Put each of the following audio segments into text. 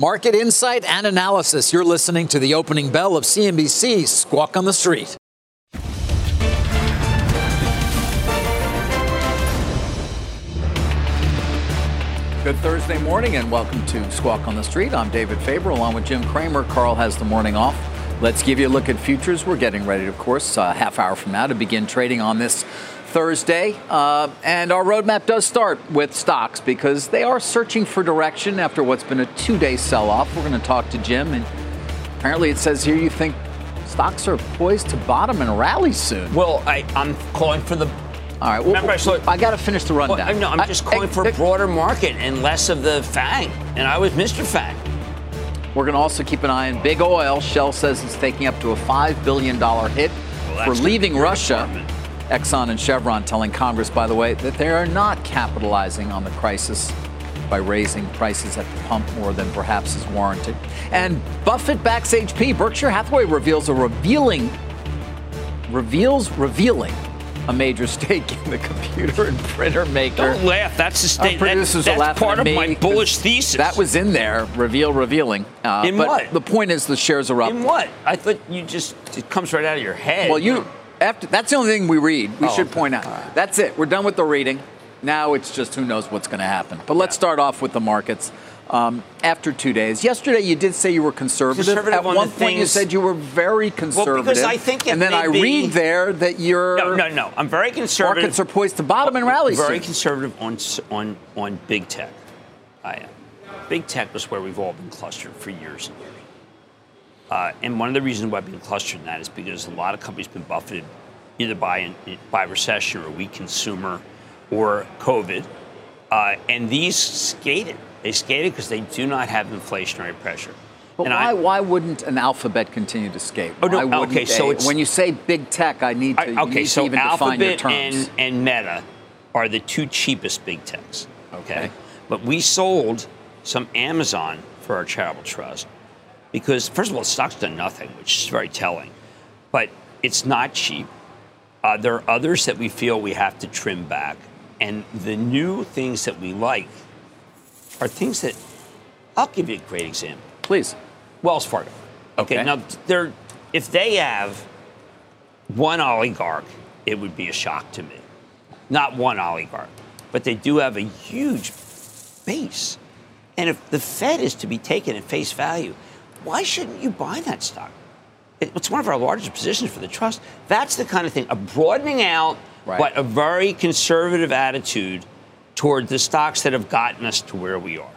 Market insight and analysis. You're listening to the opening bell of CNBC Squawk on the Street. Good Thursday morning and welcome to Squawk on the Street. I'm David Faber along with Jim Cramer. Carl has the morning off. Let's give you a look at futures. We're getting ready, of course, a half hour from now to begin trading on this Thursday. Uh, and our roadmap does start with stocks because they are searching for direction after what's been a two day sell off. We're going to talk to Jim, and apparently it says here you think stocks are poised to bottom and rally soon. Well, I, am calling for the. All right, well, Remember, I, I got to finish the rundown. Well, no, I'm just calling I, for a broader market and less of the FANG. And I was Mr. FANG. We're going to also keep an eye on big oil. Shell says it's taking up to a $5 billion hit well, for leaving Russia. Department. Exxon and Chevron telling Congress, by the way, that they are not capitalizing on the crisis by raising prices at the pump more than perhaps is warranted. And Buffett backs HP. Berkshire Hathaway reveals a revealing, reveals revealing a major stake in the computer and printer maker. Don't laugh. That's the state. That's, that's part of my bullish thesis. That was in there. Reveal, revealing. Uh, in what? The point is, the shares are up. In what? I thought you just it comes right out of your head. Well, you after that's the only thing we read. We oh, should okay. point out. Right. That's it. We're done with the reading. Now it's just who knows what's going to happen. But let's yeah. start off with the markets. Um, after two days. Yesterday, you did say you were conservative. conservative At on one point, things... you said you were very conservative. Well, because I think and then I be... read there that you're no, no, no. I'm very conservative. Markets are poised to bottom and rally. Very soon. conservative on on on big tech. I am. Big tech was where we've all been clustered for years and years. Uh, and one of the reasons why I've been clustered in that is because a lot of companies have been buffeted either by, by recession or weak consumer or COVID. Uh, and these skated. They skated because they do not have inflationary pressure. But and why, I, why wouldn't an alphabet continue to skate? Oh, no, okay, so when you say big tech, I need to, I, okay, so even alphabet define your terms. And, and Meta are the two cheapest big techs. Okay. okay. But we sold some Amazon for our charitable trust because, first of all, the stock's done nothing, which is very telling. But it's not cheap. Uh, there are others that we feel we have to trim back. And the new things that we like are things that I'll give you a great example. Please. Wells Fargo. Okay. okay. Now, they're, if they have one oligarch, it would be a shock to me. Not one oligarch, but they do have a huge base. And if the Fed is to be taken at face value, why shouldn't you buy that stock? it's one of our largest positions for the trust. That's the kind of thing, a broadening out, right. but a very conservative attitude toward the stocks that have gotten us to where we are.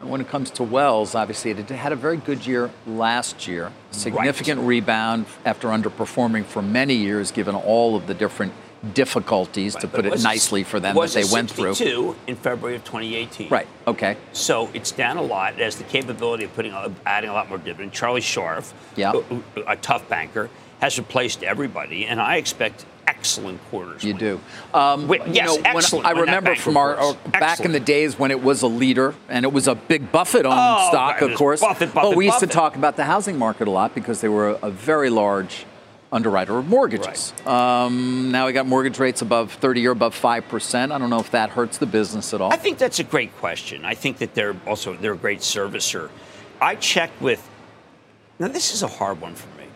When it comes to Wells, obviously it had a very good year last year. Significant right. rebound after underperforming for many years, given all of the different difficulties, right, to put it, it nicely for them, that they went through. in February of 2018. Right. Okay. So it's down a lot. It has the capability of putting adding a lot more dividend. Charlie Scharf, yeah. a, a tough banker, has replaced everybody, and I expect excellent quarters. You do. Um, Wait, yes, you know, excellent. I remember from our, our back in the days when it was a leader and it was a big Buffett owned oh, stock, of course. Buffett, Buffett, but we used to talk about the housing market a lot because they were a, a very large underwriter of mortgages. Right. Um, now we got mortgage rates above 30 year above 5%. I don't know if that hurts the business at all. I think that's a great question. I think that they're also they're a great servicer. I checked with Now this is a hard one for me.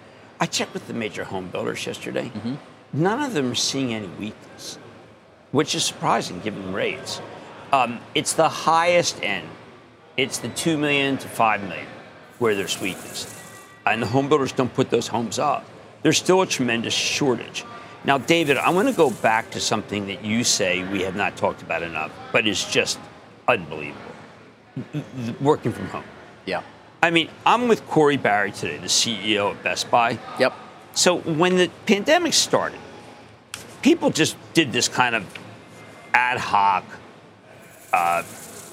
I checked with the major home builders yesterday. Mm-hmm. None of them are seeing any weakness, which is surprising given rates. Um, it's the highest end. It's the 2 million to 5 million where there's weakness. And the home builders don't put those homes up there's still a tremendous shortage. Now, David, I want to go back to something that you say we have not talked about enough, but is just unbelievable. Working from home. Yeah. I mean, I'm with Corie Barry today, the CEO of Best Buy. Yep. So when the pandemic started, people just did this kind of ad hoc, uh,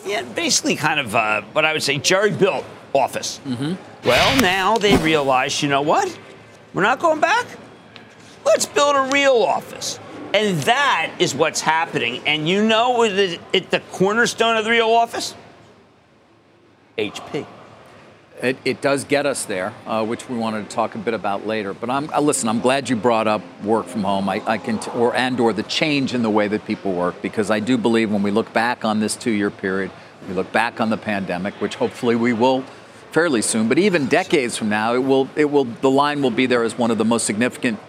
yeah, basically kind of uh, what I would say Jerry built office. Mm-hmm. Well, now they realize, you know what? We're not going back. Let's build a real office. And that is what's happening. And you know what is it the cornerstone of the real office? HP. It, it does get us there, uh, which we wanted to talk a bit about later. But I'm uh, listen. I'm glad you brought up work from home. I, I can t- or and or the change in the way that people work because I do believe when we look back on this two-year period, we look back on the pandemic, which hopefully we will fairly soon. But even decades from now, it will it will the line will be there as one of the most significant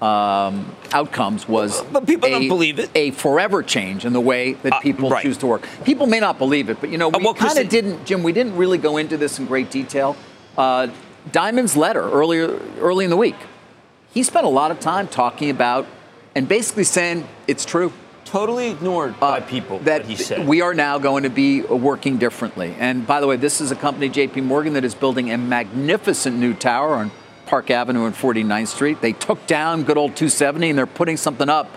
um, outcomes was but people a, don't believe it. a forever change in the way that Uh, people right. choose to work. People may not believe it, but you know, Uh, we kind of didn't, Jim. We didn't really go into this in great detail. Uh, Dimon's letter earlier, early in the week, he spent a lot of time talking about and basically saying it's true Totally ignored by people Uh, that he said. we are now going to be working differently. And by the way, this is a company, JP Morgan, that is building a magnificent new tower on Park Avenue and 49th Street. They took down good old 270 and they're putting something up.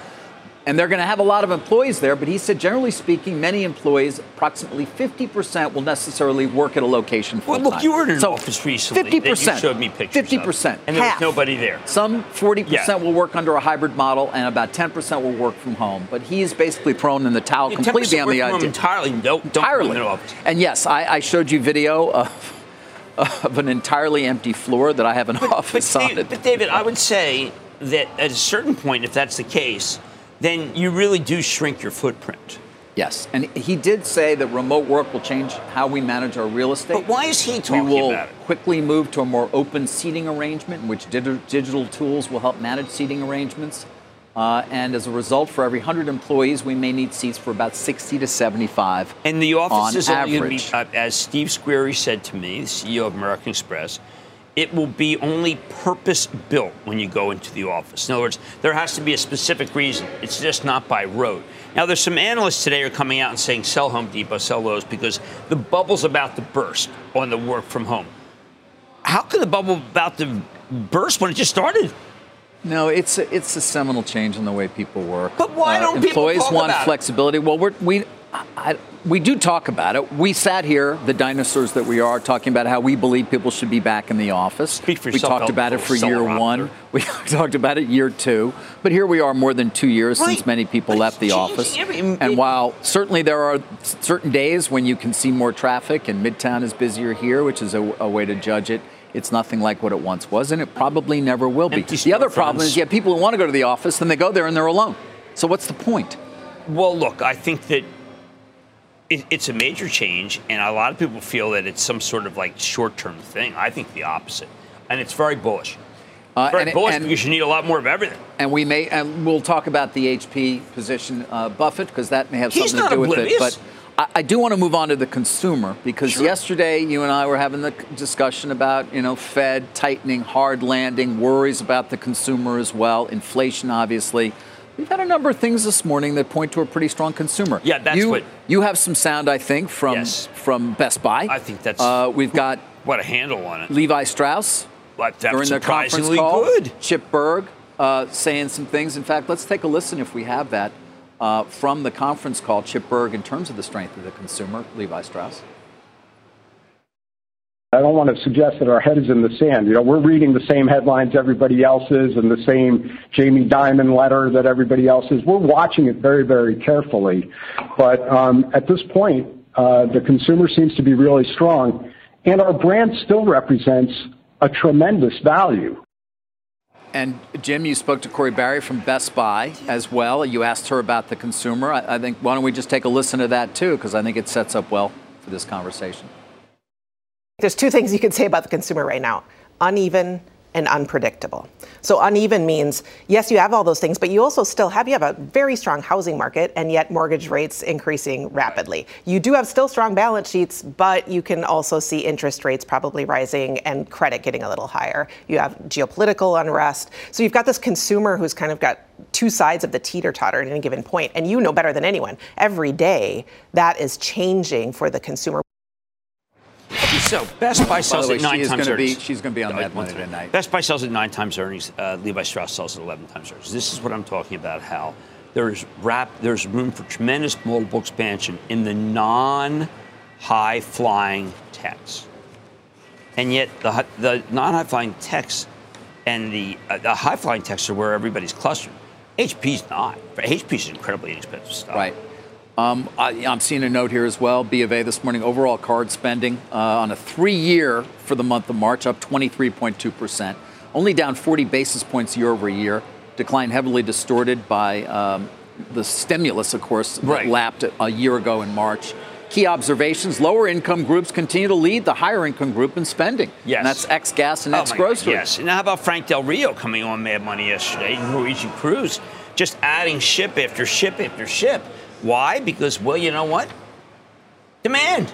And they're going to have a lot of employees there, but he said, generally speaking, many employees, approximately 50%, will necessarily work at a location full well, look, you were in an so office recently. 50%. That you showed me pictures. 50%. and there's nobody there. Some 40% Yeah. will work under a hybrid model, and about 10% will work from home. But he is basically thrown in the towel Yeah, completely 10% on the idea. entirely. Don't, don't entirely. go in the office. And yes, I, I showed you video of, of an entirely empty floor that I have an office but, on it. but David, I would say that at a certain point, if that's the case, then you really do shrink your footprint. Yes, and he did say that remote work will change how we manage our real estate. But why is he talking about it? We will quickly move to a more open seating arrangement in which digi- digital tools will help manage seating arrangements. Uh, and as a result, for every 100 employees, we may need seats for about 60 to 75. And the office is only going to average. be, uh, as Steve Squeri said to me, the CEO of American Express, it will be only purpose built when you go into the office. In other words, there has to be a specific reason. It's just not by road. Now, there's some analysts today are coming out and saying sell Home Depot, sell Lowe's because the bubble's about to burst on the work from home. How could the bubble about to burst when it just started? No, it's a, it's a seminal change in the way people work. Uh, But why don't people employees want flexibility? Well, we're, we I, we do talk about it. We sat here, the dinosaurs that we are, talking about how we believe people should be back in the office. Speak for we yourself, talked about it for year one. We talked about it year two. But here we are, more than two years Right. since many people But left the office. every- and while certainly there are certain days when you can see more traffic, and Midtown is busier here, which is a, a way to judge it. It's nothing like what it once was, and it probably never will be. The other problem is you have people who want to go to the office, then they go there and they're alone. So what's the point? Well, look, I think that it, it's a major change, and a lot of people feel that it's some sort of like short-term thing. I think the opposite, and it's very bullish. Uh, Very and, bullish and- because you need a lot more of everything. and we may, and we'll talk about the HP position, uh, Buffett, because that may have He's something to do with it. But I, I do want to move on to the consumer because Sure. yesterday you and I were having the discussion about you know Fed tightening, hard landing, worries about the consumer as well, inflation obviously. We've had a number of things this morning that point to a pretty strong consumer. Yeah, that's you, what- you have some sound, I think, from Yes. from Best Buy. I think that's- uh, we've got What a handle on it! Levi Strauss that's during their conference call. good. Chip Berg uh, saying some things. In fact, let's take a listen if we have that uh, from the conference call. Chip Berg in terms of the strength of the consumer. Levi Strauss. I don't want to suggest that our head is in the sand. You know, we're reading the same headlines everybody else is and the same Jamie Dimon letter that everybody else is. We're watching it very, very carefully. But um, at this point, uh, the consumer seems to be really strong, and our brand still represents a tremendous value. And Jim, you spoke to Corie Barry from Best Buy as well. You asked her about the consumer. I, I think why don't we just take a listen to that too, because I think it sets up well for this conversation. There's two things you can say about the consumer right now uneven and unpredictable. So uneven means yes, you have all those things, but you also still have you have a very strong housing market and yet mortgage rates increasing rapidly. You do have still strong balance sheets, but you can also see interest rates probably rising and credit getting a little higher. You have geopolitical unrest. So you've got this consumer who's kind of got two sides of the teeter totter at any given point, and you know better than anyone. Every day that is changing for the consumer. So Best Buy By sells way, at nine times going to be earnings. she's going to be on that one tonight. Best Buy sells at nine times earnings. Uh, Levi Strauss sells at 11 times earnings. This is what I'm talking about. How there's rap, there's room for tremendous multiple expansion in the non-high flying techs. and yet the the non-high flying techs and the uh, the high flying techs are where everybody's clustered. HP's not. HP's incredibly inexpensive stuff. Right. Um, I, am seeing a note here as well. B of A this morning. Overall card spending uh, on a three-year for the month of March up 23.2 percent, only down 40 basis points year over year. Decline heavily distorted by um, the stimulus, of course, right. that lapped a year ago in March. Key observations lower income groups continue to lead the higher income group in spending. Yes. And that's ex gas and oh ex grocery. Yes. And how about Frank Del Rio coming on Mad Money yesterday? Norwegian Cruise just adding ship after ship after ship. Why? Because, well, you know what? Demand.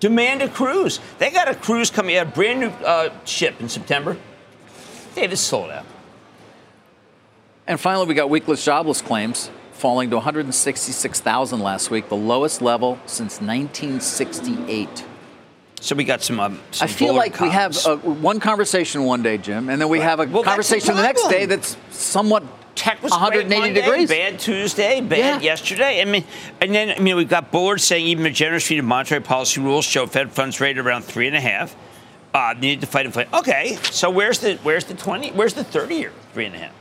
Demand a cruise. They got a cruise coming, a brand new uh, ship in September. Davis sold out. And finally, we got weekless jobless claims falling to 166,000 last week, the lowest level since 1968. So we got some. Um, some I feel like we have a, one conversation one day, Jim, and then we have a well, conversation the, the next day that's somewhat tech was 180 Monday, degrees. Bad Tuesday, bad yeah. yesterday. I mean, and then I mean we've got Bullard saying even a generous read of monetary policy rules show Fed funds rate around three and a half. Uh, needed to fight inflation. Okay, so where's the where's the 20? Where's the 30 year three and a half?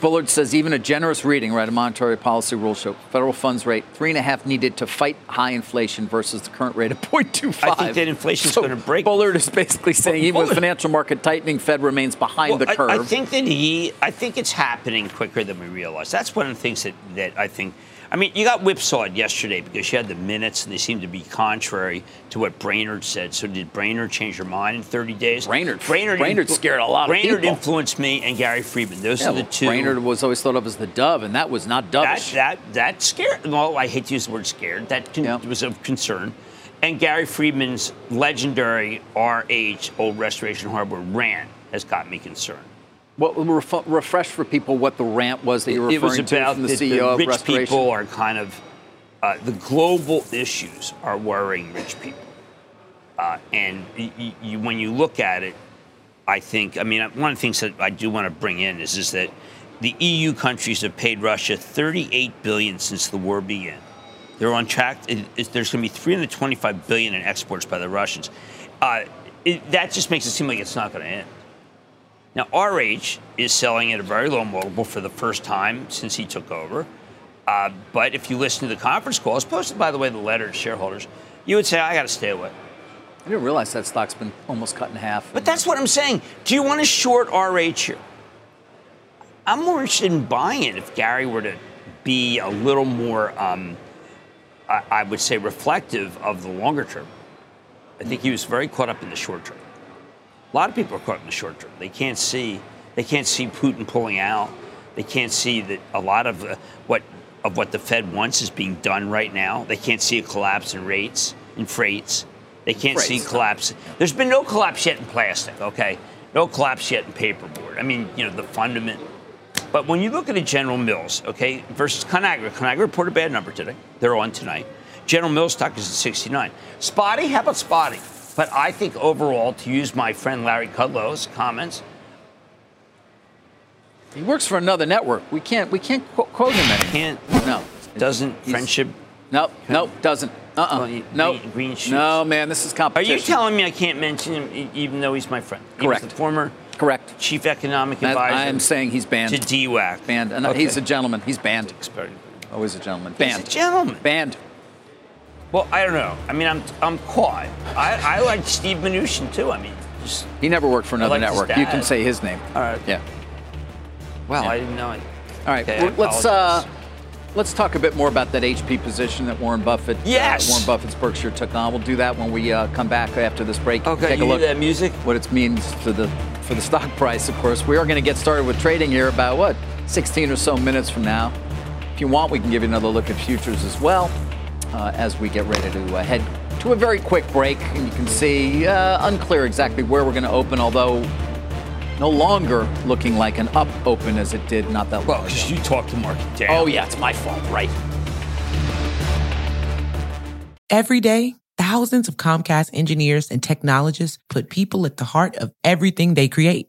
Bullard says even a generous reading, right, a monetary policy rule show federal funds rate three and a half needed to fight high inflation versus the current rate of 0.25. I think that inflation is so going to break. Bullard is basically saying even with financial market tightening, Fed remains behind well, the curve. I, I, think that he, I think it's happening quicker than we realize. That's one of the things that, that I think I mean, you got whipsawed yesterday because you had the minutes and they seemed to be contrary to what Brainard said. So did Brainard change your mind in 30 days? Brainard, Brainerd, Brainard scared a lot Brainard of people. Brainard influenced me and Gary Friedman. Those yeah, are the two. Brainard was always thought of as the dove, and that was not dovish. That that that scared. Well, I hate to use the word scared. That con- yeah. was of concern. And Gary Friedman's legendary RH Old Restoration Hardware rant has got me concerned. What ref- refresh for people what the rant was that you were referring to from the, the CEO the of rich people are kind of uh, the global issues are worrying rich people, uh, and y- y- when you look at it, I think I mean one of the things that I do want to bring in is is that the EU countries have paid Russia 38 billion since the war began. They're on track. It, it, there's going to be 325 billion in exports by the Russians. Uh, it, that just makes it seem like it's not going to end. Now, RH is selling at a very low multiple for the first time since he took over. Uh, but if you listen to the conference calls posted, by the way, the letter to shareholders, you would say, I got to stay away. I didn't realize that stock's been almost cut in half. But that's what I'm saying. Do you want to short RH here? I'm more interested in buying it if Gary were to be a little more, um, I, I would say, reflective of the longer term. I think he was very caught up in the short term. A lot of people are caught in the short term. They can't see. They can't see Putin pulling out. They can't see that a lot of uh, what of what the Fed wants is being done right now. They can't see a collapse in rates in freights. They can't see collapse. There's been no collapse yet in plastic. Okay, no collapse yet in paperboard. I mean, you know, the fundament. But when you look at a General Mills, okay, versus Conagra, Conagra reported a bad number today. They're on tonight. General Mills stock is at 69. Spotty, how about Spotty? But I think overall, to use my friend Larry Kudlow's comments, he works for another network. We can't we can't qu- quote him anymore. Can't. No. Doesn't friendship? Nope. Nope. Doesn't. Uh-uh. Well, nope. Green, green shoes. No, man. This is competition. Are you telling me I can't mention him even though he's my friend? Correct. He's the former. Correct. Chief economic advisor. I am saying he's banned. To DWAC. Banned. okay. He's a gentleman. He's banned. Always a gentleman. Banned. He's a gentleman. Banned. Well, I don't know. I mean, I'm I'm caught. I, I like Steve Mnuchin too. I mean, just he never worked for another network. You can say his name. All right. Yeah. Well, yeah. I didn't know it. All right. Okay, let's uh, let's talk a bit more about that HP position that Warren Buffett. Uh, yes. Uh, Warren Buffett's Berkshire took on. We'll do that when we uh, come back after this break. Okay. Take a look that music. What it means for the for the stock price. Of course, we are going to get started with trading here about what 16 or so minutes from now. If you want, we can give you another look at futures as well uh, as we get ready to uh, head to a very quick break. And you can see uh, unclear exactly where we're going to open, although no longer looking like an up open as it did not that long ago. because you talked the market down. Oh yeah, it's my fault, right? Every day, thousands of Comcast engineers and technologists put people at the heart of everything they create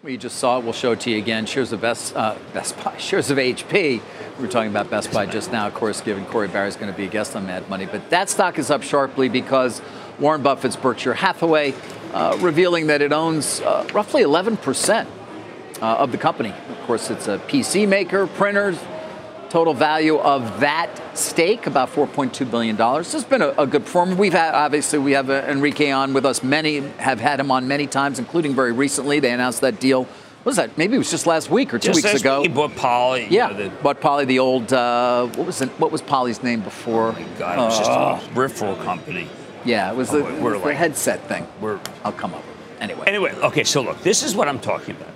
We just saw it. We'll show it to you again. Shares of Best, uh, Best Buy, shares of HP. We were talking about Best Buy just now, of course, given Corie Barry is going to be a guest on Mad Money. But that stock is up sharply because Warren Buffett's Berkshire Hathaway uh, revealing that it owns uh, roughly 11% uh, of the company. Of course, it's a PC maker, printers. Total value of that stake about 4.2 billion dollars. This has been a, a, good performer. We've had obviously we have uh, Enrique on with us. Many have had him on many times, including very recently. They announced that deal. What was that? Maybe it was just last week or two just weeks ago. He bought Poly. Yeah, know, the, bought Poly, the old uh, what was it, what was Poly's name before? Oh God, it was just a peripheral company. Yeah, it was Oh, the, we're the headset thing. We're I'll come up. Anyway. anyway. Okay, so look, this is what I'm talking about.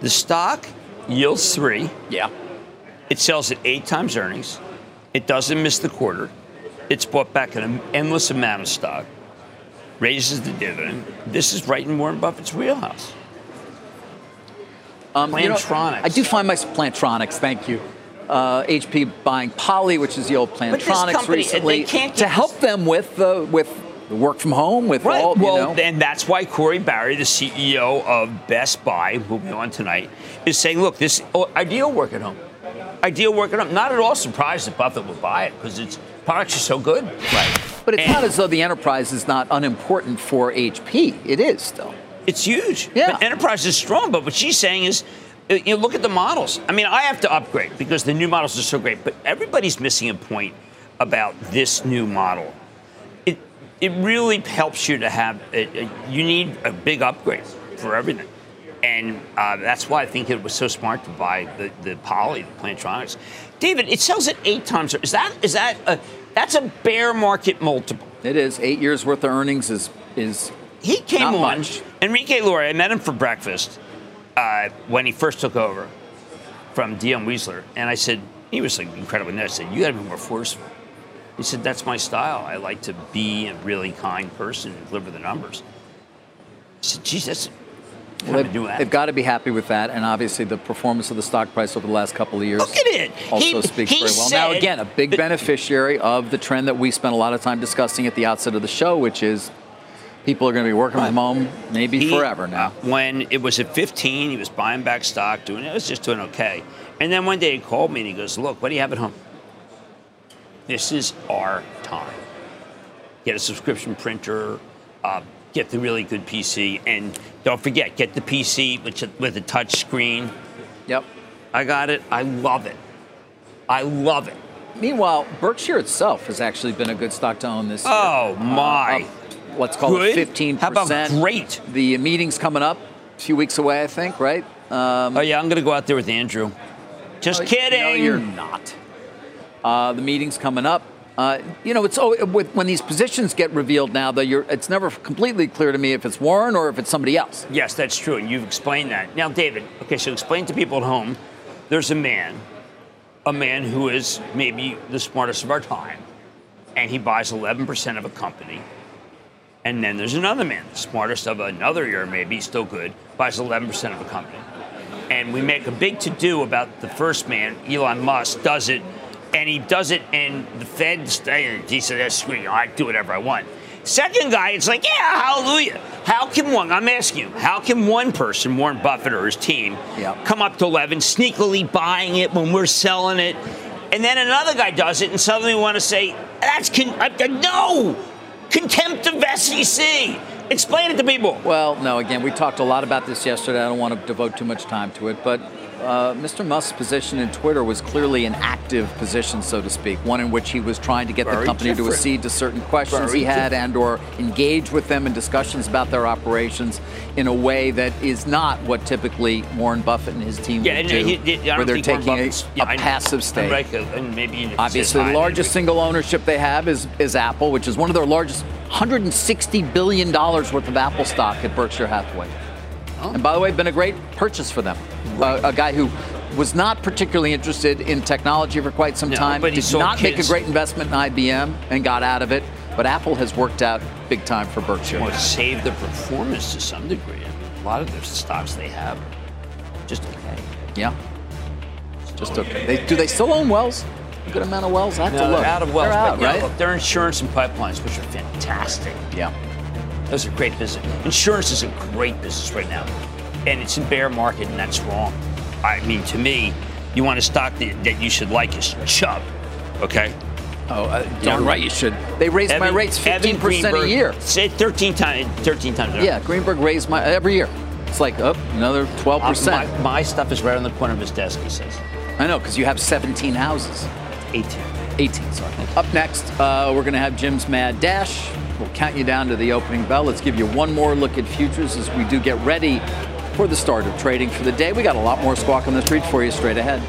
The stock yields three. Yeah. It sells at eight times earnings. It doesn't miss the quarter. It's bought back an endless amount of stock. Raises the dividend. This is right in Warren Buffett's wheelhouse. Um, you know, Plantronics. I do find my Plantronics. Thank you. Uh, HP buying Poly, which is the old Plantronics company, recently, can't to help them with uh, with the work from home, with Right. all you well, know. and that's why Corie Barry, the CEO of Best Buy, who'll be on tonight, is saying, look, this oh, ideal work at home. Ideal working home. Not at all surprised that Buffett would buy it because its products are so good. Right. But it's not as though the enterprise is not unimportant for HP. It is still. It's huge. Yeah. But enterprise is strong, but what she's saying is, uh, you know, look at the models. I mean, I have to upgrade because the new models are so great, but everybody's missing a point about this new model. It it really helps you to have a, a, you need a big upgrade for everything. And uh, that's why I think it was so smart to buy the, the Poly, the Plantronics. David, it sells at eight times. Is that is that a, that's a bear market multiple? It is eight years worth of earnings is is He came on. much. Enrique Lore, I met him for breakfast uh, when he first took over from Dion Weisler. And I said, he was like incredibly nice. I said, you got to be more forceful. He said, that's my style. I like to be a really kind person and deliver the numbers. I said, geez, that's. Well, they've, they've got to be happy with that, and obviously the performance of the stock price over the last couple of years. Look at it. Also He- speaks he very well. now, again, a big beneficiary of the trend that we spent a lot of time discussing at the outset of the show, which is people are going to be working from home maybe He- forever now. When it was at 15, he was buying back stock, doing it was just doing okay. And then one day he called me and he goes, "Look, what do you have at home? This is our time. Get a subscription printer, uh, get the really good PC, and don't forget, get the PC with with a touch screen. Yep. I got it. I love it. I love it. Meanwhile, Berkshire itself has actually been a good stock to own this year. Oh my! Up, let's call Good? it fifteen How about great? The meeting's coming up a few weeks away, I think. Right? Um, oh yeah, I'm gonna go out there with Andrew. Just kidding. No, you're not. Uh, the meeting's coming up. Uh, you know, it's oh, with, when these positions get revealed now, though, it's never completely clear to me if it's Warren or if it's somebody else. Yes, that's true. And you've explained that. Now, David, okay, so explain to people at home there's a man, a man who is maybe the smartest of our time, and he buys 11% of a company. And then there's another man, the smartest of another year, maybe still good, buys 11% of a company. And we make a big to do about the first man, Elon Musk, does it and he does it, and the Fed, he said, that's screw you, I do whatever I want. Second guy, it's like, yeah, hallelujah. How can one, I'm asking you, how can one person, Warren Buffett or his team, Yep. come up to 11, sneakily buying it when we're selling it, and then another guy does it, and suddenly we want to say, that's, con- I, I- no, contempt of SEC. Explain it to people. Well, no, again, we talked a lot about this yesterday. I don't want to devote too much time to it, but uh, Mr. Musk's position in Twitter was clearly an active position, so to speak, one in which he was trying to get the Very company to accede to certain questions Very he had different. and or engage with them in discussions about their operations in a way that is not what typically Warren Buffett and his team Yeah, would do, he, he, where they're taking a, yeah, passive stake. Right, and maybe you Obviously, the largest single ownership they have is, is Apple, which is one of their largest, $160 billion worth of Apple stock at Berkshire Hathaway. Oh. And by the way, been a great purchase for them. Uh, a guy who was not particularly interested in technology for quite some No, time, did not make a great investment in IBM and got out of it. But Apple has worked out big time for Berkshire. or save the performance to some degree. A lot of the stocks they have just okay. Yeah. Just okay. They, do they still own Wells? A good amount of Wells? I have to No, look. they're out of Wells, They're out, but, you know, right? look, they're insurance and pipelines, which are fantastic. Yeah. Those are great business. Insurance is a great business right now, and it's in bear market, and that's wrong. I mean, to me, you want a stock that, that you should like is Chubb. Okay. Oh, uh, darn right you should. They raised my rates 15% a year. Say 13 times. 13 times. Yeah, Greenberg raised my every year. It's like up another 12%. Uh, my, my stuff is right on the corner of his desk. He says I know, because you have 17 houses. 18. 18, sorry. Up next, uh, we're going to have Jim's Mad Dash. We'll count you down to the opening bell. Let's give you one more look at futures as we do get ready for the start of trading for the day. We got a lot more squawk on the street for you straight ahead.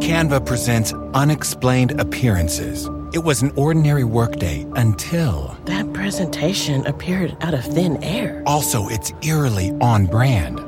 Canva presents Unexplained Appearances. It was an ordinary workday until. That presentation appeared out of thin air. Also, it's eerily on brand.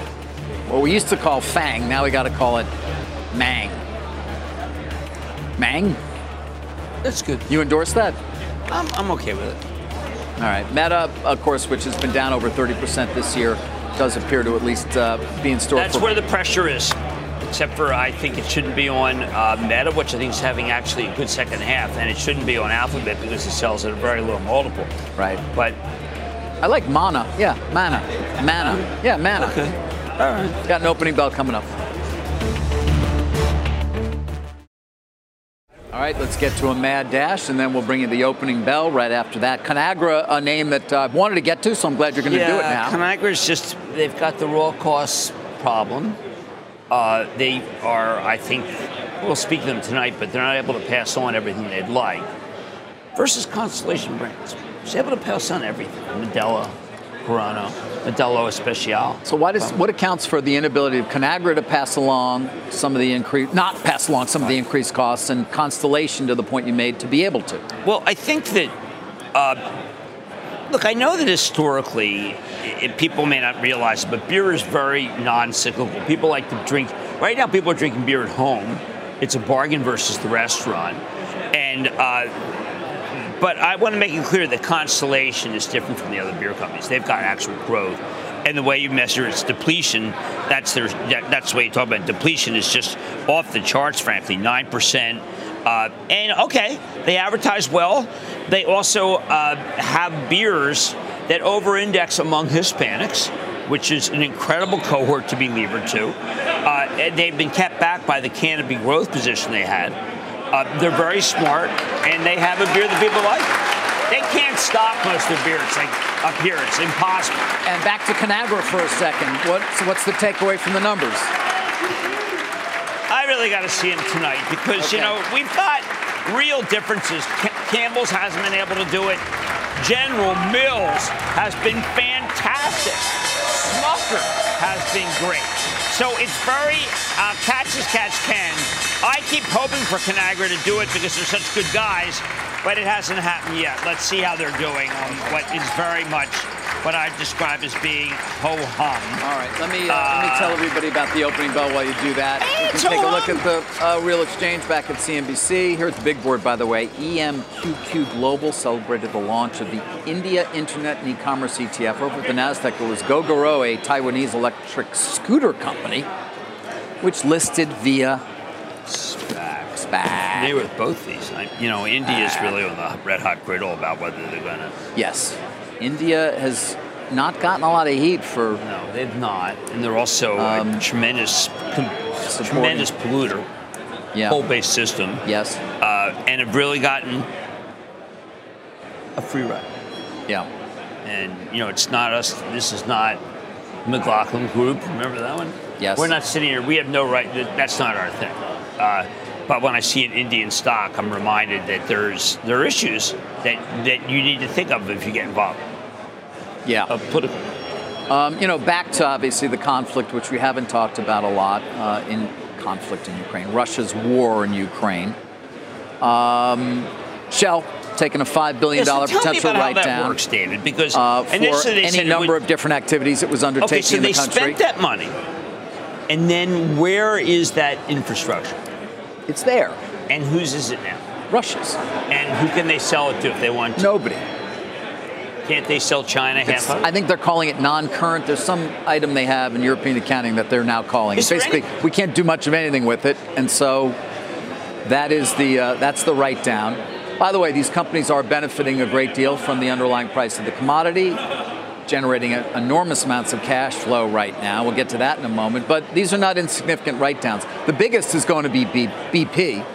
What we used to call Fang, now we got to call it Mang. Mang? That's good. You endorse that? I'm, I'm okay with it. All right. Meta, of course, which has been down over 30% this year, does appear to at least uh, be in store That's where the pressure is. Except for I think it shouldn't be on uh, Meta, which I think is having actually a good second half, and it shouldn't be on Alphabet because it sells at a very low multiple. Right. But I like Mana. Yeah, Mana. Mana. Yeah, Mana. okay, all right. Got an opening bell coming up. All right, let's get to a mad dash, and then we'll bring you the opening bell right after that. Conagra, a name that I've wanted to get to, so I'm glad you're going to yeah, do it now. Conagra's just they've got the raw cost problem. Uh, they are, I think, we'll speak to them tonight, but they're not able to pass on everything they'd like. Versus Constellation Brands, she's able to pass on everything. Modelo, Corona, Modelo Especial. So why does what accounts for the inability of Conagra to pass along some of the increase, not pass along some of the increased costs, and Constellation to the point you made to be able to? Well, I think that, uh, look, I know that historically, i people may not realize, it, but beer is very non-cyclical. People like to drink. Right now, people are drinking beer at home. It's a bargain versus the restaurant, and. Uh, but I want to make it clear that Constellation is different from the other beer companies. They've got actual growth, and the way you measure its depletion, that's their that, that's the way you talk about it. depletion is just off the charts. Frankly, nine percent. Uh, and okay, they advertise well. They also uh, have beers that over-index among Hispanics, which is an incredible cohort to be levered to. Uh, they've been kept back by the canopy growth position they had. Uh, they're very smart, and they have a beer that people like. They can't stop most of beer. It's like up here. It's impossible. And back to Conagra for a second. What, so what's the takeaway from the numbers? I really got to see him tonight because, okay. you know, we've got real differences. Campbell's hasn't been able to do it. General Mills has been fantastic. Smucker has been great. So it's very uh, catch as catch can. I keep hoping for Conagra to do it because they're such good guys, but it hasn't happened yet. Let's see how they're doing on what is very much what I describe as being ho hum. All right, let me uh, uh, let me tell everybody about the opening bell while you do that. You can take a look at the uh, real exchange back at CNBC. Here's the big board, by the way. EMQQ Global celebrated the launch of the India Internet and E-commerce ETF. Over at the Nasdaq, it was Gogoro, a Taiwanese electric scooter company, which listed via SPAC. They were both these. You know, India is really on the red hot griddle about whether they're going to. Yes. India has not gotten a lot of heat for. No, they've not, and they're also um, a tremendous, com- tremendous polluter. Yeah. Coal-based system. Yes. Uh, and have really gotten a free ride. Yeah. And you know, it's not us. This is not McLaughlin Group. Remember that one? Yes. We're not sitting here. We have no right. That's not our thing. Uh, but when I see an Indian stock, I'm reminded that there's there are issues that that you need to think of if you get involved. Yeah. Of political. Um, you know, back to obviously the conflict, which we haven't talked about a lot uh, in conflict in Ukraine, Russia's war in Ukraine. Um, Shell taking a five billion dollar yeah, so potential write down. works, David, because uh, for any number would, of different activities it was undertaking okay, so in the they spent that money, and then where is that infrastructure? It's there. And whose is it now? Russia's. And who can they sell it to if they want to? Nobody. Can't they sell China half of it? I think they're calling it non-current. There's some item they have in European accounting that they're now calling. Is Basically, any- we can't do much of anything with it, and so that is the uh, that's the write down. By the way, these companies are benefiting a great deal from the underlying price of the commodity, generating a, enormous amounts of cash flow right now. We'll get to that in a moment. But these are not insignificant write downs. The biggest is going to be B- BP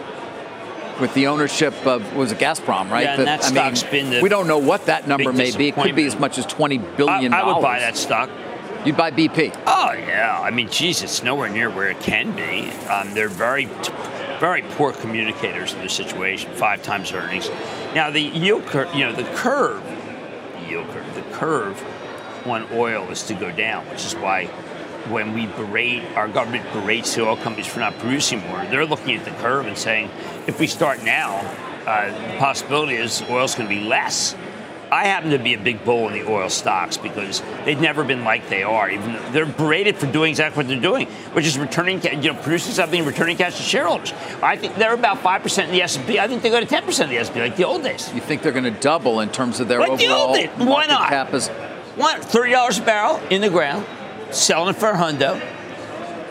with the ownership of was it Gazprom, right? Yeah, and that I stock's mean, been the we don't know what that number may be. It could be as much as twenty billion. I, I would buy that stock. You'd buy BP. Oh yeah, I mean, geez, it's nowhere near where it can be. Um, they're very, very poor communicators in their situation. Five times earnings. Now the yield curve, you know, the curve, the yield curve, the curve on oil is to go down, which is why when we berate our government berates the oil companies for not producing more, they're looking at the curve and saying, if we start now, uh, the possibility is oil's going to be less. I happen to be a big bull in the oil stocks because they've never been like they are. Even though they're berated for doing exactly what they're doing, which is returning, you know, producing something, and returning cash to shareholders. I think they're about five percent in the S and. I think they go to ten percent in the S and P, like the old days. You think they're going to double in terms of their like overall the old days. Why not? cap? Is, Thirty dollars a barrel in the ground, selling it for a hundo.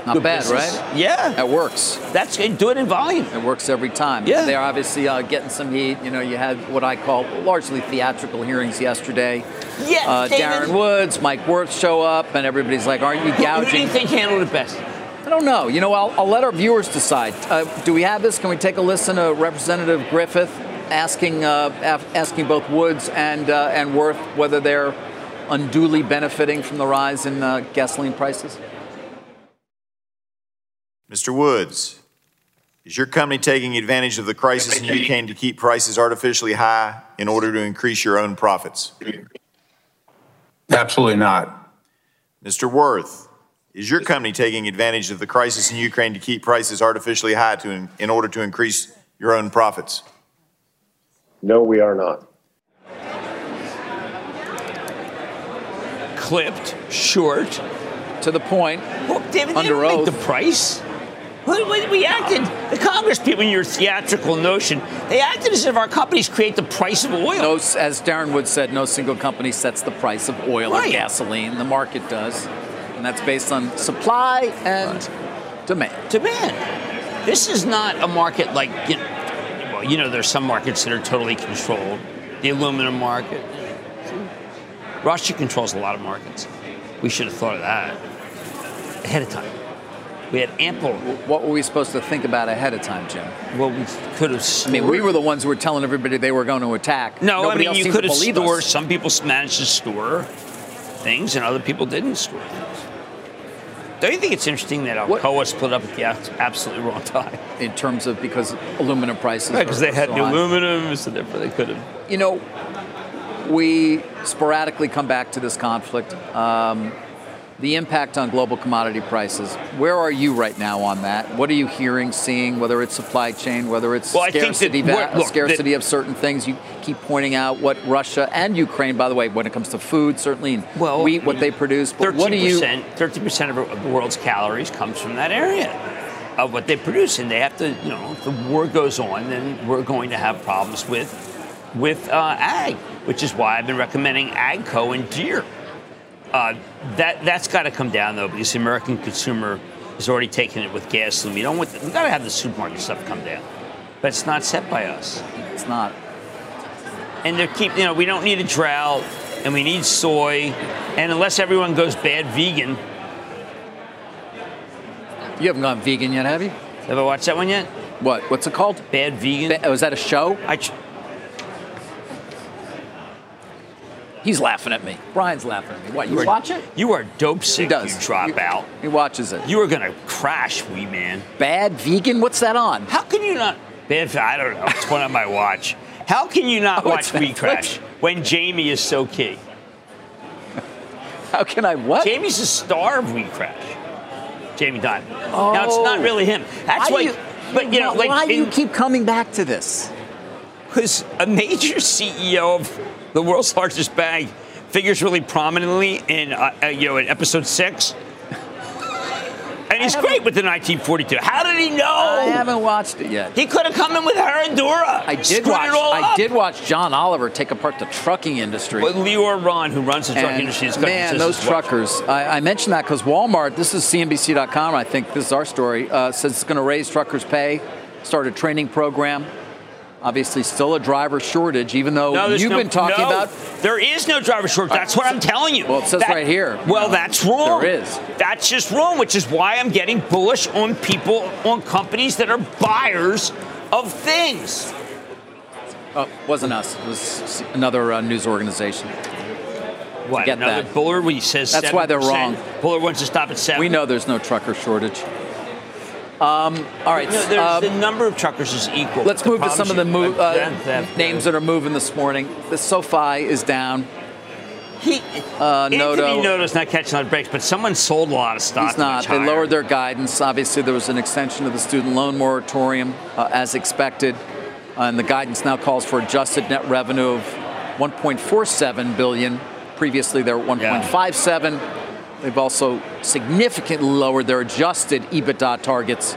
Not Good bad, business. right? Yeah, that works. That's good. Do it in volume. It works every time. Yeah. They're obviously uh, getting some heat. You know, you had what I call largely theatrical hearings yesterday. Yeah, uh, Darren Woods, Mike Wirth show up, and everybody's like, "Aren't you gouging?" Who do you think handled it best? I don't know. You know, I'll, I'll let our viewers decide. Uh, do we have this? Can we take a listen to Representative Griffith asking uh, asking both Woods and uh, and Wirth whether they're unduly benefiting from the rise in uh, gasoline prices? Mr. Woods, is your company taking advantage of the crisis in Ukraine to keep prices artificially high in order to increase your own profits? Absolutely not. Mr. Wirth, is your company taking advantage of the crisis in Ukraine to keep prices artificially high to, in order to increase your own profits? No, we are not. Clipped, short, to the point. Well, David, under oath. the price. We, acted, the Congress people, in your theatrical notion, they acted as if our companies create the price of oil. No, as Darren Wood said, no single company sets the price of oil Right. or gasoline. The market does, and that's based on supply and demand. Demand. This is not a market like, you know, well, you know, there's some markets that are totally controlled. The aluminum market. Russia controls a lot of markets. We should have thought of that ahead of time. We had ample. What were we supposed to think about ahead of time, Jim? Well, we could have. I mean, we were the ones who were telling everybody they were going to attack. No, Nobody I mean you could have stored. us. Some people managed to store things, and other people didn't store things. Don't you think it's interesting that Alcoa split up at the abs- absolutely wrong time? in terms of because aluminum prices. right? Because they had the so high. aluminum, so therefore they could have. You know, we sporadically come back to this conflict. Um, the impact on global commodity prices. Where are you right now on that? What are you hearing, seeing? Whether it's supply chain, whether it's Well, I think that scarcity, va- look, scarcity the- of certain things. You keep pointing out what Russia and Ukraine, by the way, when it comes to food, certainly and Well, wheat, what they produce. But Thirteen what do you? percent, thirteen percent of the world's calories comes from that area of what they produce, and they have to. You know, if the war goes on, then we're going to have problems with with uh, ag, which is why I've been recommending Agco and Deere. Uh, that that's got to come down though, because the American consumer is already taking it with gasoline. You don't want we got to have the supermarket stuff come down, but it's not set by us. It's not. And they're keep you know we don't need a drought, and we need soy, and unless everyone goes bad vegan. You haven't gone vegan yet, have you? Have I watched that one yet? What? What's it called? Bad vegan. was that a show? I. Ch- He's laughing at me. Brian's laughing at me. What? You are- watch it? You are dope sick. does. You drop out. He watches it. You are gonna crash, wee man. Bad vegan? What's that on? How can you not? Bad. I don't know. It's one on my watch. How can you not Oh, watch it's We Crash when Jamie is so key? How can I what? Jamie's a star of We Crash. Jamie Dimon. Now it's not Oh. really him. That's Why why. you- but you know, why, like why do you in- keep coming back to this? because a major CEO of the world's largest bag figures really prominently in uh, uh, you know in episode six. And he's great with the 1942. How did he know? I haven't watched it yet. He could have come in with Herradura. I did watch. I did watch John Oliver take apart the trucking industry. But Lior Ron, who runs the truck And, industry, is man, those truckers. I, I mentioned that because Walmart. This is CNBC.com. I think this is our story. Uh, says it's going to raise truckers' pay. Start a training program. Obviously, still a driver shortage, even though No, you've no- been talking no, about. There is no driver shortage. That's what I'm telling you. Well, it says That- right here. Well, that's wrong. There is. That's just wrong, which is why I'm getting bullish on people, on companies that are buyers of things. Oh, wasn't us. It was another uh, news organization. What? Get another that. Bullard, he says That's why they're wrong. Bullard wants to stop at seven. We know there's no trucker shortage. Um, all right. No, there's, um, the number of truckers is equal. Let's The move to some of the move, uh, names that are moving this morning. The SoFi is down. He, Uh, Noto. Noto's not catching on breaks, but someone sold a lot of stock. He's not. They higher. lowered their guidance. Obviously, there was an extension of the student loan moratorium uh, as expected, Uh, and the guidance now calls for adjusted net revenue of 1.47 billion. Previously, they were 1.57. They've also significantly lowered their adjusted EBITDA targets,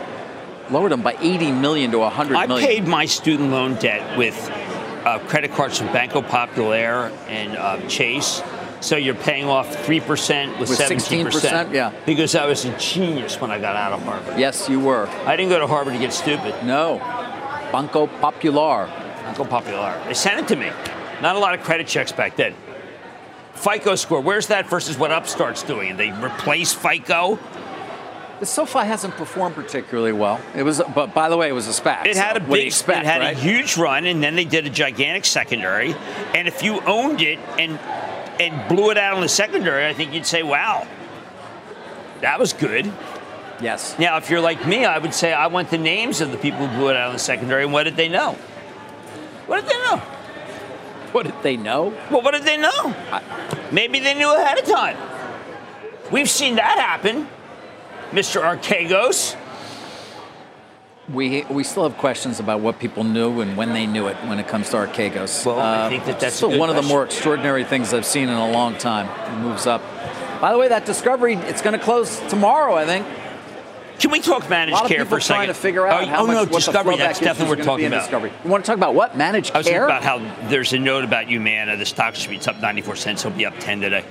lowered them by 80 million to 100 million. I paid my student loan debt with uh, credit cards from Banco Popular and uh, Chase. So you're paying off 3% with, With 17%. 16%, yeah. Because I was a genius when I got out of Harvard. Yes, you were. I didn't go to Harvard to get stupid. No. Banco Popular. Banco Popular. They sent it to me. Not a lot of credit checks back then. FICO score, where's that versus what Upstart's doing? They replace FICO? The SoFi hasn't performed particularly well. It was, but by the way, it was a SPAC. It had a so big, expect, it had right? a huge run, and then they did a gigantic secondary. And if you owned it and and blew it out on the secondary, I think you'd say, "Wow, that was good." Yes. Now, if you're like me, I would say I want the names of the people who blew it out on the secondary, and what did they know? What did they know? What did they know? Well, what did they know? Maybe they knew ahead of time. We've seen that happen, Mr. Archegos. We, we still have questions about what people knew and when they knew it when it comes to Archegos. Well, I uh, think that that's a still good one of the more extraordinary things I've seen in a long time. It moves up. By the way, that discovery it's going to close tomorrow, I think. Can we talk managed a lot of care people for a second? trying to figure out oh, how oh, much no, what Discovery. flowback That's definitely what we're talking about. Discovery. You want to talk about what managed care? I was care? about how there's a note about Humana. The stock should be up 94 cents. It'll be up 10 today.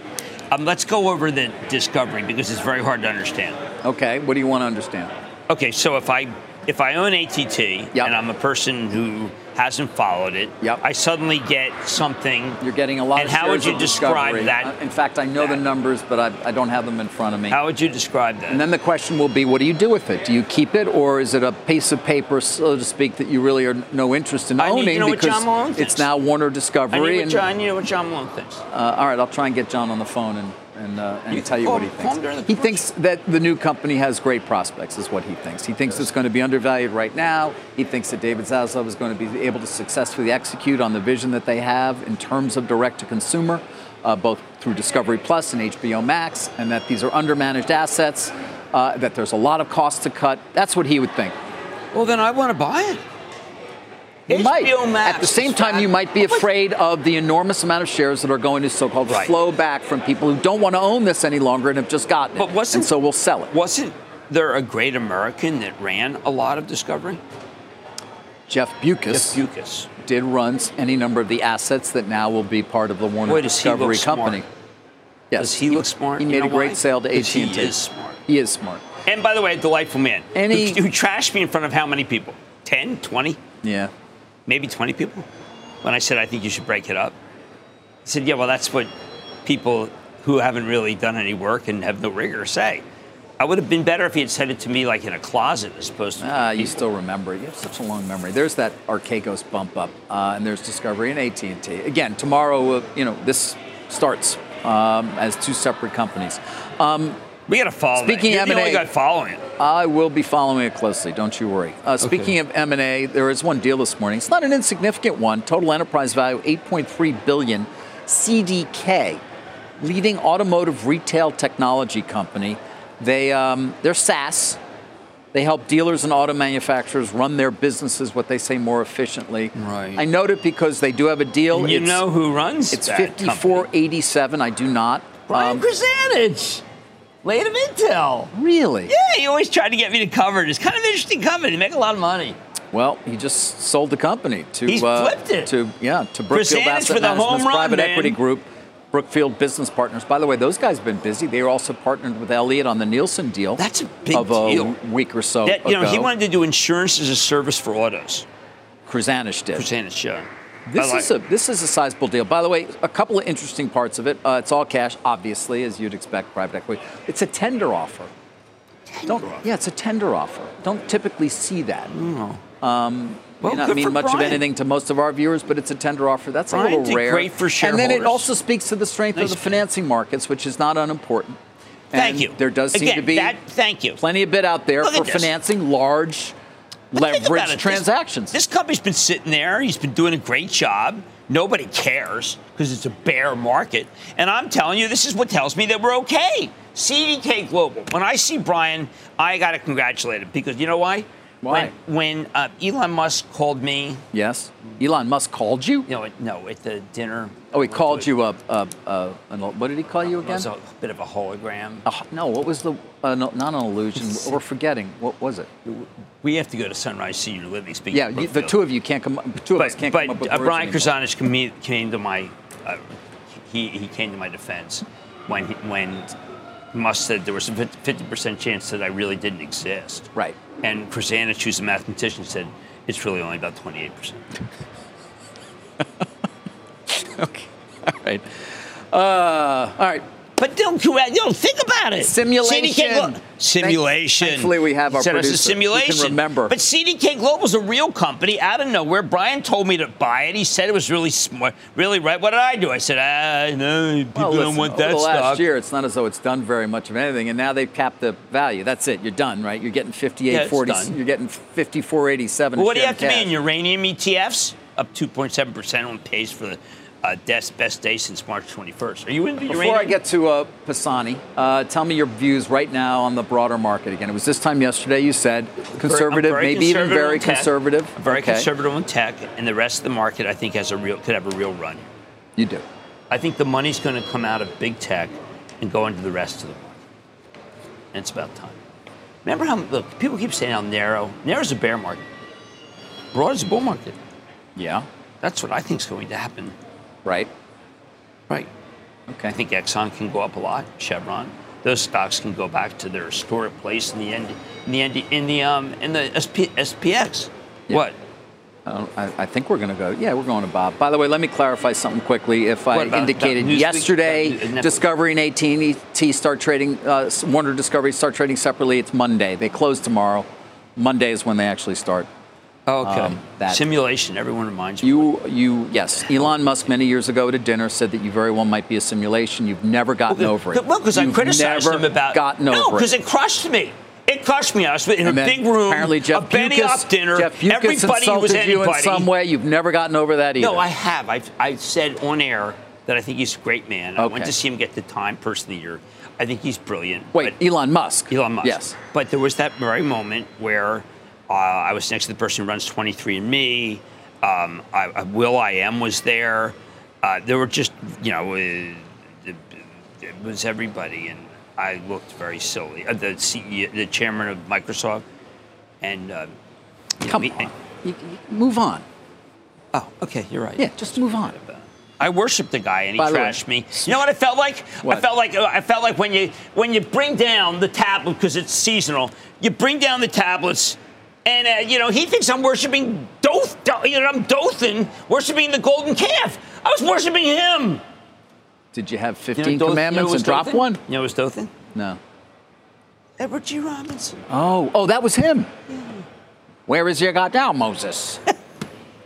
Um, let's go over the discovery because it's very hard to understand. okay, what do you want to understand? Okay, so if I if I own ATT and I'm a person who hasn't followed it, I suddenly get something. You're getting a lot of. And how would you describe Discovery. that? Uh, In fact, I know the numbers, but I, I don't have them in front of me. How would you describe that? And then the question will be, what do you do with it? Do you keep it, or is it a piece of paper, so to speak, that you really are no interest in I need owning to know what because it's now Warner Discovery? I need, what and, John, you know what John Malone thinks. uh, all right, I'll try and get John on the phone and and, uh, and You tell you call what he him- call him during thinks. He thinks that the new company has great prospects, is what he thinks. He thinks it's going to be undervalued right now. He thinks that David Zaslav is going to be able to successfully execute on the vision that they have in terms of direct to consumer, uh, both through Discovery Plus and HBO Max, and that these are undermanaged assets. Uh, that there's a lot of costs to cut. That's what he would think. Well, then I want to buy it. You might. At the same time, you might be afraid of the enormous amount of shares that are going to so-called Right. flow back from people who don't want to own this any longer and have just gotten it. But wasn't- and so we'll sell it. Wasn't there a great American that ran a lot of Discovery? Jeff Bewkes, Jeff Bewkes. did run any number of the assets that now will be part of the Warner Boy, he Discovery smart. Company. Yes, Does he look smart? He made a great why? sale to AT&T. he is smart. He is smart. And by the way, a delightful man. Any- who, who trashed me in front of how many people? 10, 20, Yeah. Maybe 20 people? When I said, I think you should break it up. He said, yeah, well, that's what people who haven't really done any work and have no rigor say. I would have been better if he had said it to me like in a closet as opposed to. Ah, you still remember. it. You have such a long memory. There's that Archegos bump up, uh, and there's Discovery and AT&T. Again, tomorrow, uh, you know, this starts um, as two separate companies. Um, we got to follow. Speaking that. of the M&A, guy following it. I will be following it closely. Don't you worry. Uh, speaking of M&A, there is one deal this morning. It's not an insignificant one. Total enterprise value 8.3 billion. CDK, leading automotive retail technology company. They um, they're SaaS. They help dealers and auto manufacturers run their businesses, what they say, more efficiently. Right. I note it because they do have a deal. And you It's- know who runs It's that 5487. I do not. Brian Um, Krzanich, late of Intel. Really? Yeah, he always tried to get me to cover it. It's kind of an interesting company. They make a lot of money. Well, he just sold the company to He's uh, flipped it. to yeah to Brookfield Krzanich Asset for the home Management's run, private man. equity group, Brookfield Business Partners. By the way, those guys have been busy. They were also partnered with Elliott on the Nielsen deal. That's a big of a deal. week or so That, you know, he wanted to do insurance as a service for autos. Krzanich did. Krzanich, yeah. This like is a this is a sizable deal. By the way, a couple of interesting parts of it. Uh, it's all cash, obviously, as you'd expect, private equity. It's a tender offer. Don't, Yeah, it's a tender offer. Don't typically see that. Um, Well, may not mean much of anything to most of our viewers, but it's a tender offer. That's a little rare. great for shareholders. And then it also speaks to the strength Nice of the financing markets, which is not unimportant. Thank you. There does seem Again, to be that- thank you. plenty of bid out there Look for financing large But think about leverage it. This- transactions. This, company's been sitting there. He's been doing a great job. Nobody cares because it's a bear market. And I'm telling you, this is what tells me that we're okay. CDK Global. When I see Brian, I got to congratulate him because you know why? Why? When, when uh, Elon Musk called me, yes, Elon Musk called you. know, at- no, at the dinner. Oh, he called you a, a, a, an, what did he call you again? It was a bit of a hologram. Oh, no, what was the, uh, no, not an illusion, we're forgetting. What was it? We have to go to Sunrise Senior Living. Speaking Yeah, you, the two of you can't come, two of us can't but come up with uh, Brian. Krzanich came, came to my uh, he, he came to my defense when he, when Musk said there was a fifty percent chance that I really didn't exist. Right. And Krzanich, who's a mathematician, said it's really only about twenty eight percent. okay. All right. Uh, all right. But don't, don't think about it. Simulation. Glo- simulation. Thankfully, we have our a producer can simulation. remember. But CDK Global is a real company out of nowhere. Brian told me to buy it. He said it was really smart, really right. What did I do? I said, ah, no, people Well, don't listen, want over that the last year, it's not as though it's done very much of anything, and now they've capped the value. That's it. You're done, right? You're getting 58, Yeah, it's 40. done. You're getting 54.87. Well, what do you have to cash. be in uranium ETFs? Up 2.7% on pace for the uh, best, best day since March 21st. Are you into Before uranium? I get to uh, Pisani, uh, tell me your views right now on the broader market again. It was this time yesterday you said conservative, maybe even very conservative. I'm very Okay. conservative on tech, and the rest of the market, I think, has a real could have a real run. You do. I think the money's going to come out of big tech and go into the rest of the market, and it's about time. Remember how look people keep saying how narrow. Narrow's a bear market. Broad is a bull market. Yeah. That's what I think is going to happen. Right. Right. Okay. I think Exxon can go up a lot. Chevron. those stocks can go back to their historic place in the end, in the end, in the um, in the SP, SPX. Yeah. What? I, I think we're going to go. Yeah, we're going to Bob. By the way, let me clarify something quickly. If I indicated yesterday, Netflix? Discovery and AT&T start trading, uh, Warner Discovery start trading separately. It's Monday. They close tomorrow. Monday is when they actually start. Okay. Um, that Simulation. Everyone reminds me. you, you, yes. Elon Musk many years ago at a dinner said that you very well might be a simulation. You've never gotten over it. Well, because I criticized him about gotten no, over because it. it crushed me. It crushed me. I was in a And then big room, Apparently, Jeff a Benny up dinner. Jeff Everybody was insulted you in some way. You've never gotten over that either. No, I have. I've, I said on air that I think he's a great man. I went to see him get the Time Person of the Year. I think he's brilliant. Wait, Elon Musk. Elon Musk. Yes. But there was that very moment where uh, I was next to the person who runs 23andMe. Um, I, I, Will I Am was there. Uh, there were just, you know, uh, it, it was everybody, and I looked very silly. Uh, the CEO, the chairman of Microsoft, and uh, you know, Come he- on. You- you- move on. Oh, okay, you're right. Yeah, just move on. I worshipped the guy, and he By trashed me. You know what I felt like? What? I felt like uh, I felt like when you when you bring down the tablet because it's seasonal. You bring down the tablets, and uh, you know he thinks I'm worshiping Doth. Do- You know I'm Dathan, worshiping the golden calf. I was worshiping him. Did you have You know 15 Doth- commandments you know and drop Dathan? one? You know it was Dathan? No. Edward G. Robinson. Oh, oh, that was him. Where is your goddamn Moses?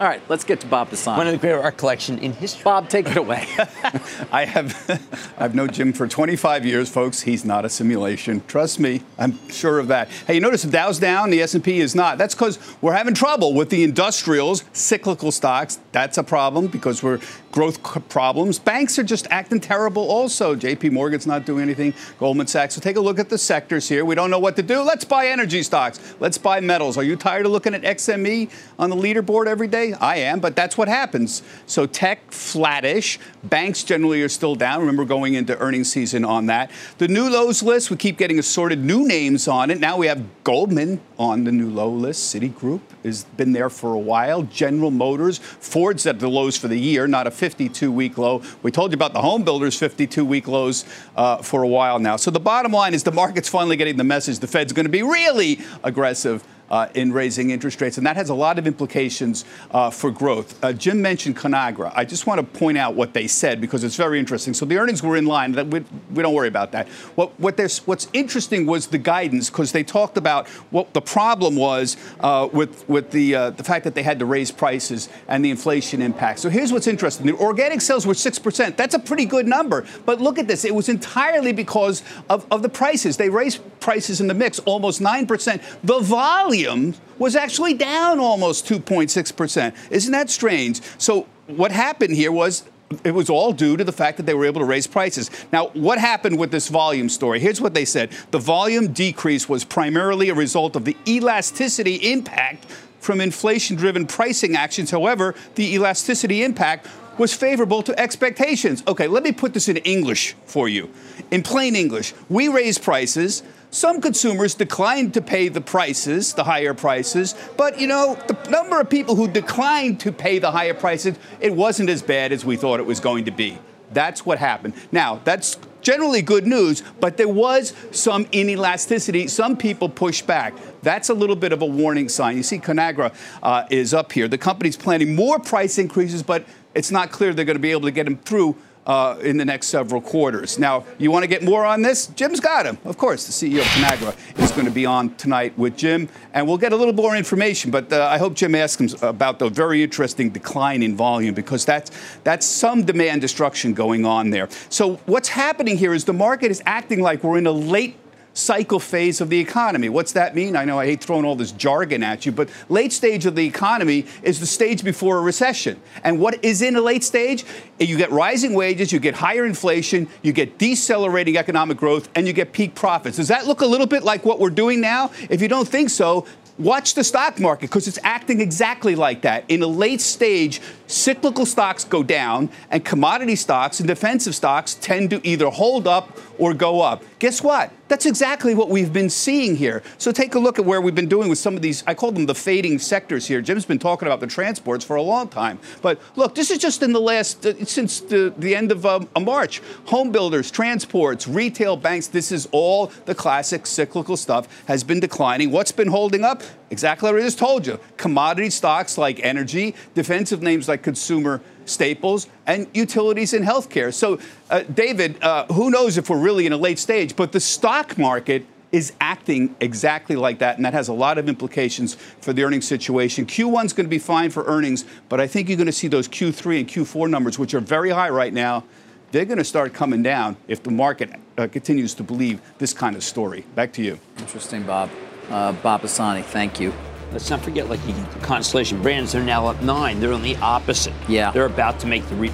All right, let's get to Bob Pisani. One of the great art collection in history. Bob, take it away. I have I've known Jim for 25 years, folks. He's not a simulation. Trust me, I'm sure of that. Hey, you notice the Dow's down, the S&P is not. That's because we're having trouble with the industrials, cyclical stocks. That's a problem because we're growth c- problems. Banks are just acting terrible also. JP Morgan's not doing anything. Goldman Sachs. So take a look at the sectors here. We don't know what to do. Let's buy energy stocks. Let's buy metals. Are you tired of looking at XME on the leaderboard every day? I am, but that's what happens. So tech flattish. Banks generally are still down. Remember going into earnings season on that. The new lows list, we keep getting assorted new names on it. Now we have Goldman on the new low list. Citigroup has been there for a while. General Motors, Ford's at the lows for the year, not a 52-week low. We told you about the home builders' 52-week lows uh, for a while now. So the bottom line is the market's finally getting the message the Fed's going to be really aggressive uh, in raising interest rates, and that has a lot of implications uh, for growth. Uh, Jim mentioned Conagra. I just want to point out what they said because it's very interesting. So the earnings were in line. That we, we don't worry about that. What, what what's interesting was the guidance because they talked about what the problem was uh, with with the uh, the fact that they had to raise prices and the inflation impact. So here's what's interesting: the organic sales were six percent. That's a pretty good number. But look at this; it was entirely because of, of the prices. They raised prices in the mix almost nine percent. The volume was actually down almost 2.6%. Isn't that strange? So, what happened here was it was all due to the fact that they were able to raise prices. Now, what happened with this volume story? Here's what they said the volume decrease was primarily a result of the elasticity impact from inflation driven pricing actions. However, the elasticity impact was favorable to expectations. Okay, let me put this in English for you. In plain English, we raise prices. Some consumers declined to pay the prices, the higher prices, but you know, the number of people who declined to pay the higher prices, it wasn't as bad as we thought it was going to be. That's what happened. Now, that's generally good news, but there was some inelasticity. Some people pushed back. That's a little bit of a warning sign. You see, Conagra uh, is up here. The company's planning more price increases, but it's not clear they're going to be able to get them through uh, in the next several quarters. Now, you want to get more on this? Jim's got him. Of course, the CEO of Conagra is going to be on tonight with Jim, and we'll get a little more information. But uh, I hope Jim asks him about the very interesting decline in volume because that's that's some demand destruction going on there. So what's happening here is the market is acting like we're in a late cycle phase of the economy. What's that mean? I know I hate throwing all this jargon at you, but late stage of the economy is the stage before a recession. And what is in a late stage? You get rising wages, you get higher inflation, you get decelerating economic growth, and you get peak profits. Does that look a little bit like what we're doing now? If you don't think so, Watch the stock market because it's acting exactly like that. In a late stage cyclical stocks go down, and commodity stocks and defensive stocks tend to either hold up or go up. Guess what? That's exactly what we've been seeing here. So take a look at where we've been doing with some of these, I call them the fading sectors here. Jim's been talking about the transports for a long time. But look, this is just in the last, uh, since the, the end of um, March. Home builders, transports, retail banks, this is all the classic cyclical stuff has been declining. What's been holding up? Exactly what I just told you. Commodity stocks like energy, defensive names like consumer staples, and utilities and healthcare. So, uh, David, uh, who knows if we're really in a late stage, but the stock market is acting exactly like that, and that has a lot of implications for the earnings situation. Q1 is going to be fine for earnings, but I think you're going to see those Q3 and Q4 numbers, which are very high right now. They're going to start coming down if the market uh, continues to believe this kind of story. Back to you. Interesting, Bob. Uh, Bob Pisani, thank you. Let's not forget, like the Constellation Brands, they're now up nine. They're on the opposite. Yeah. They're about to make the re.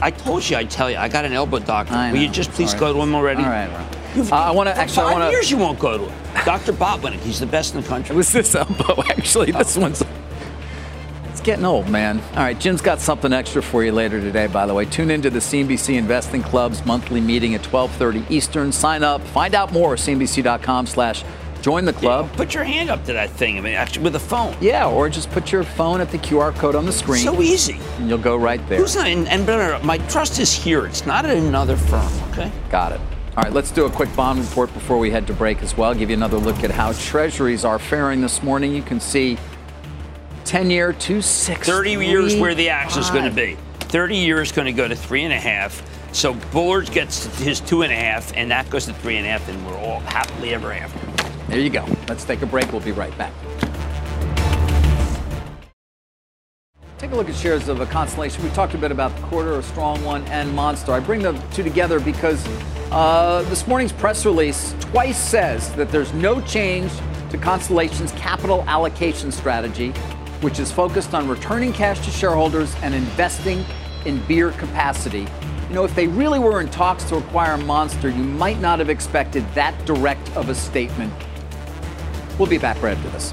I told you, I tell you, I got an elbow doctor. I Will you just please Sorry. go to him already? All right. Uh, I want to actually. I Five want to. years you won't go to him. Dr. Botwinick, he's the best in the country. It was this elbow, actually. This one's. It's getting old, man. All right, Jim's got something extra for you later today. By the way, tune into the CNBC Investing Club's monthly meeting at 12:30 Eastern. Sign up. Find out more. CNBC.com/slash join the club. Yeah, put your hand up to that thing. I mean, actually, with a phone. Yeah, or just put your phone at the QR code on the screen. So easy. And you'll go right there. Who's not? And, and better, my trust is here. It's not at another firm. Okay. Got it. All right, let's do a quick bond report before we head to break as well. Give you another look at how treasuries are faring this morning. You can see 10 year, 260. 30 years where the action is going to be. 30 years going to go to three and a half. So Bullard gets his two and a half, and that goes to three and a half, and we're all happily ever after. There you go. Let's take a break. We'll be right back. Take a look at shares of a Constellation. We talked a bit about the quarter, a strong one, and Monster. I bring the two together because uh, this morning's press release twice says that there's no change to Constellation's capital allocation strategy, which is focused on returning cash to shareholders and investing in beer capacity. You know, if they really were in talks to acquire Monster, you might not have expected that direct of a statement. We'll be back right after this.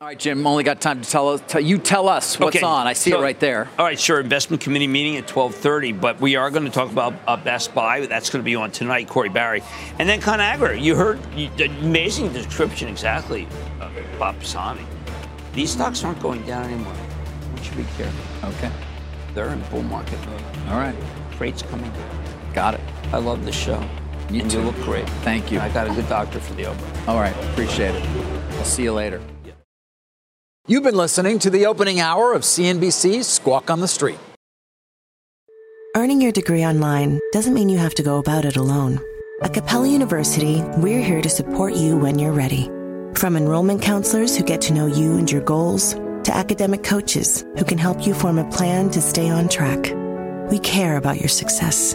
All right, Jim. Only got time to tell us. Tell, you tell us what's Okay, on. I see so- it right there. All right, sure. Investment committee meeting at 12:30, but we are going to talk about uh, Best Buy. That's going to be on tonight. Corie Barry, and then Conagra. You heard you, the amazing description exactly, of Bob Pisani. These stocks aren't going down anymore. We should be careful. Okay. They're in bull market mode. All right. Freight's coming down. Got it. I love the show. You and too. you look great. Thank you. I got a good doctor for the elbow. All right. Appreciate it. I'll see you later. You've been listening to the opening hour of CNBC's Squawk on the Street. Earning your degree online doesn't mean you have to go about it alone. At Capella University, we're here to support you when you're ready. From enrollment counselors who get to know you and your goals, to academic coaches who can help you form a plan to stay on track. We care about your success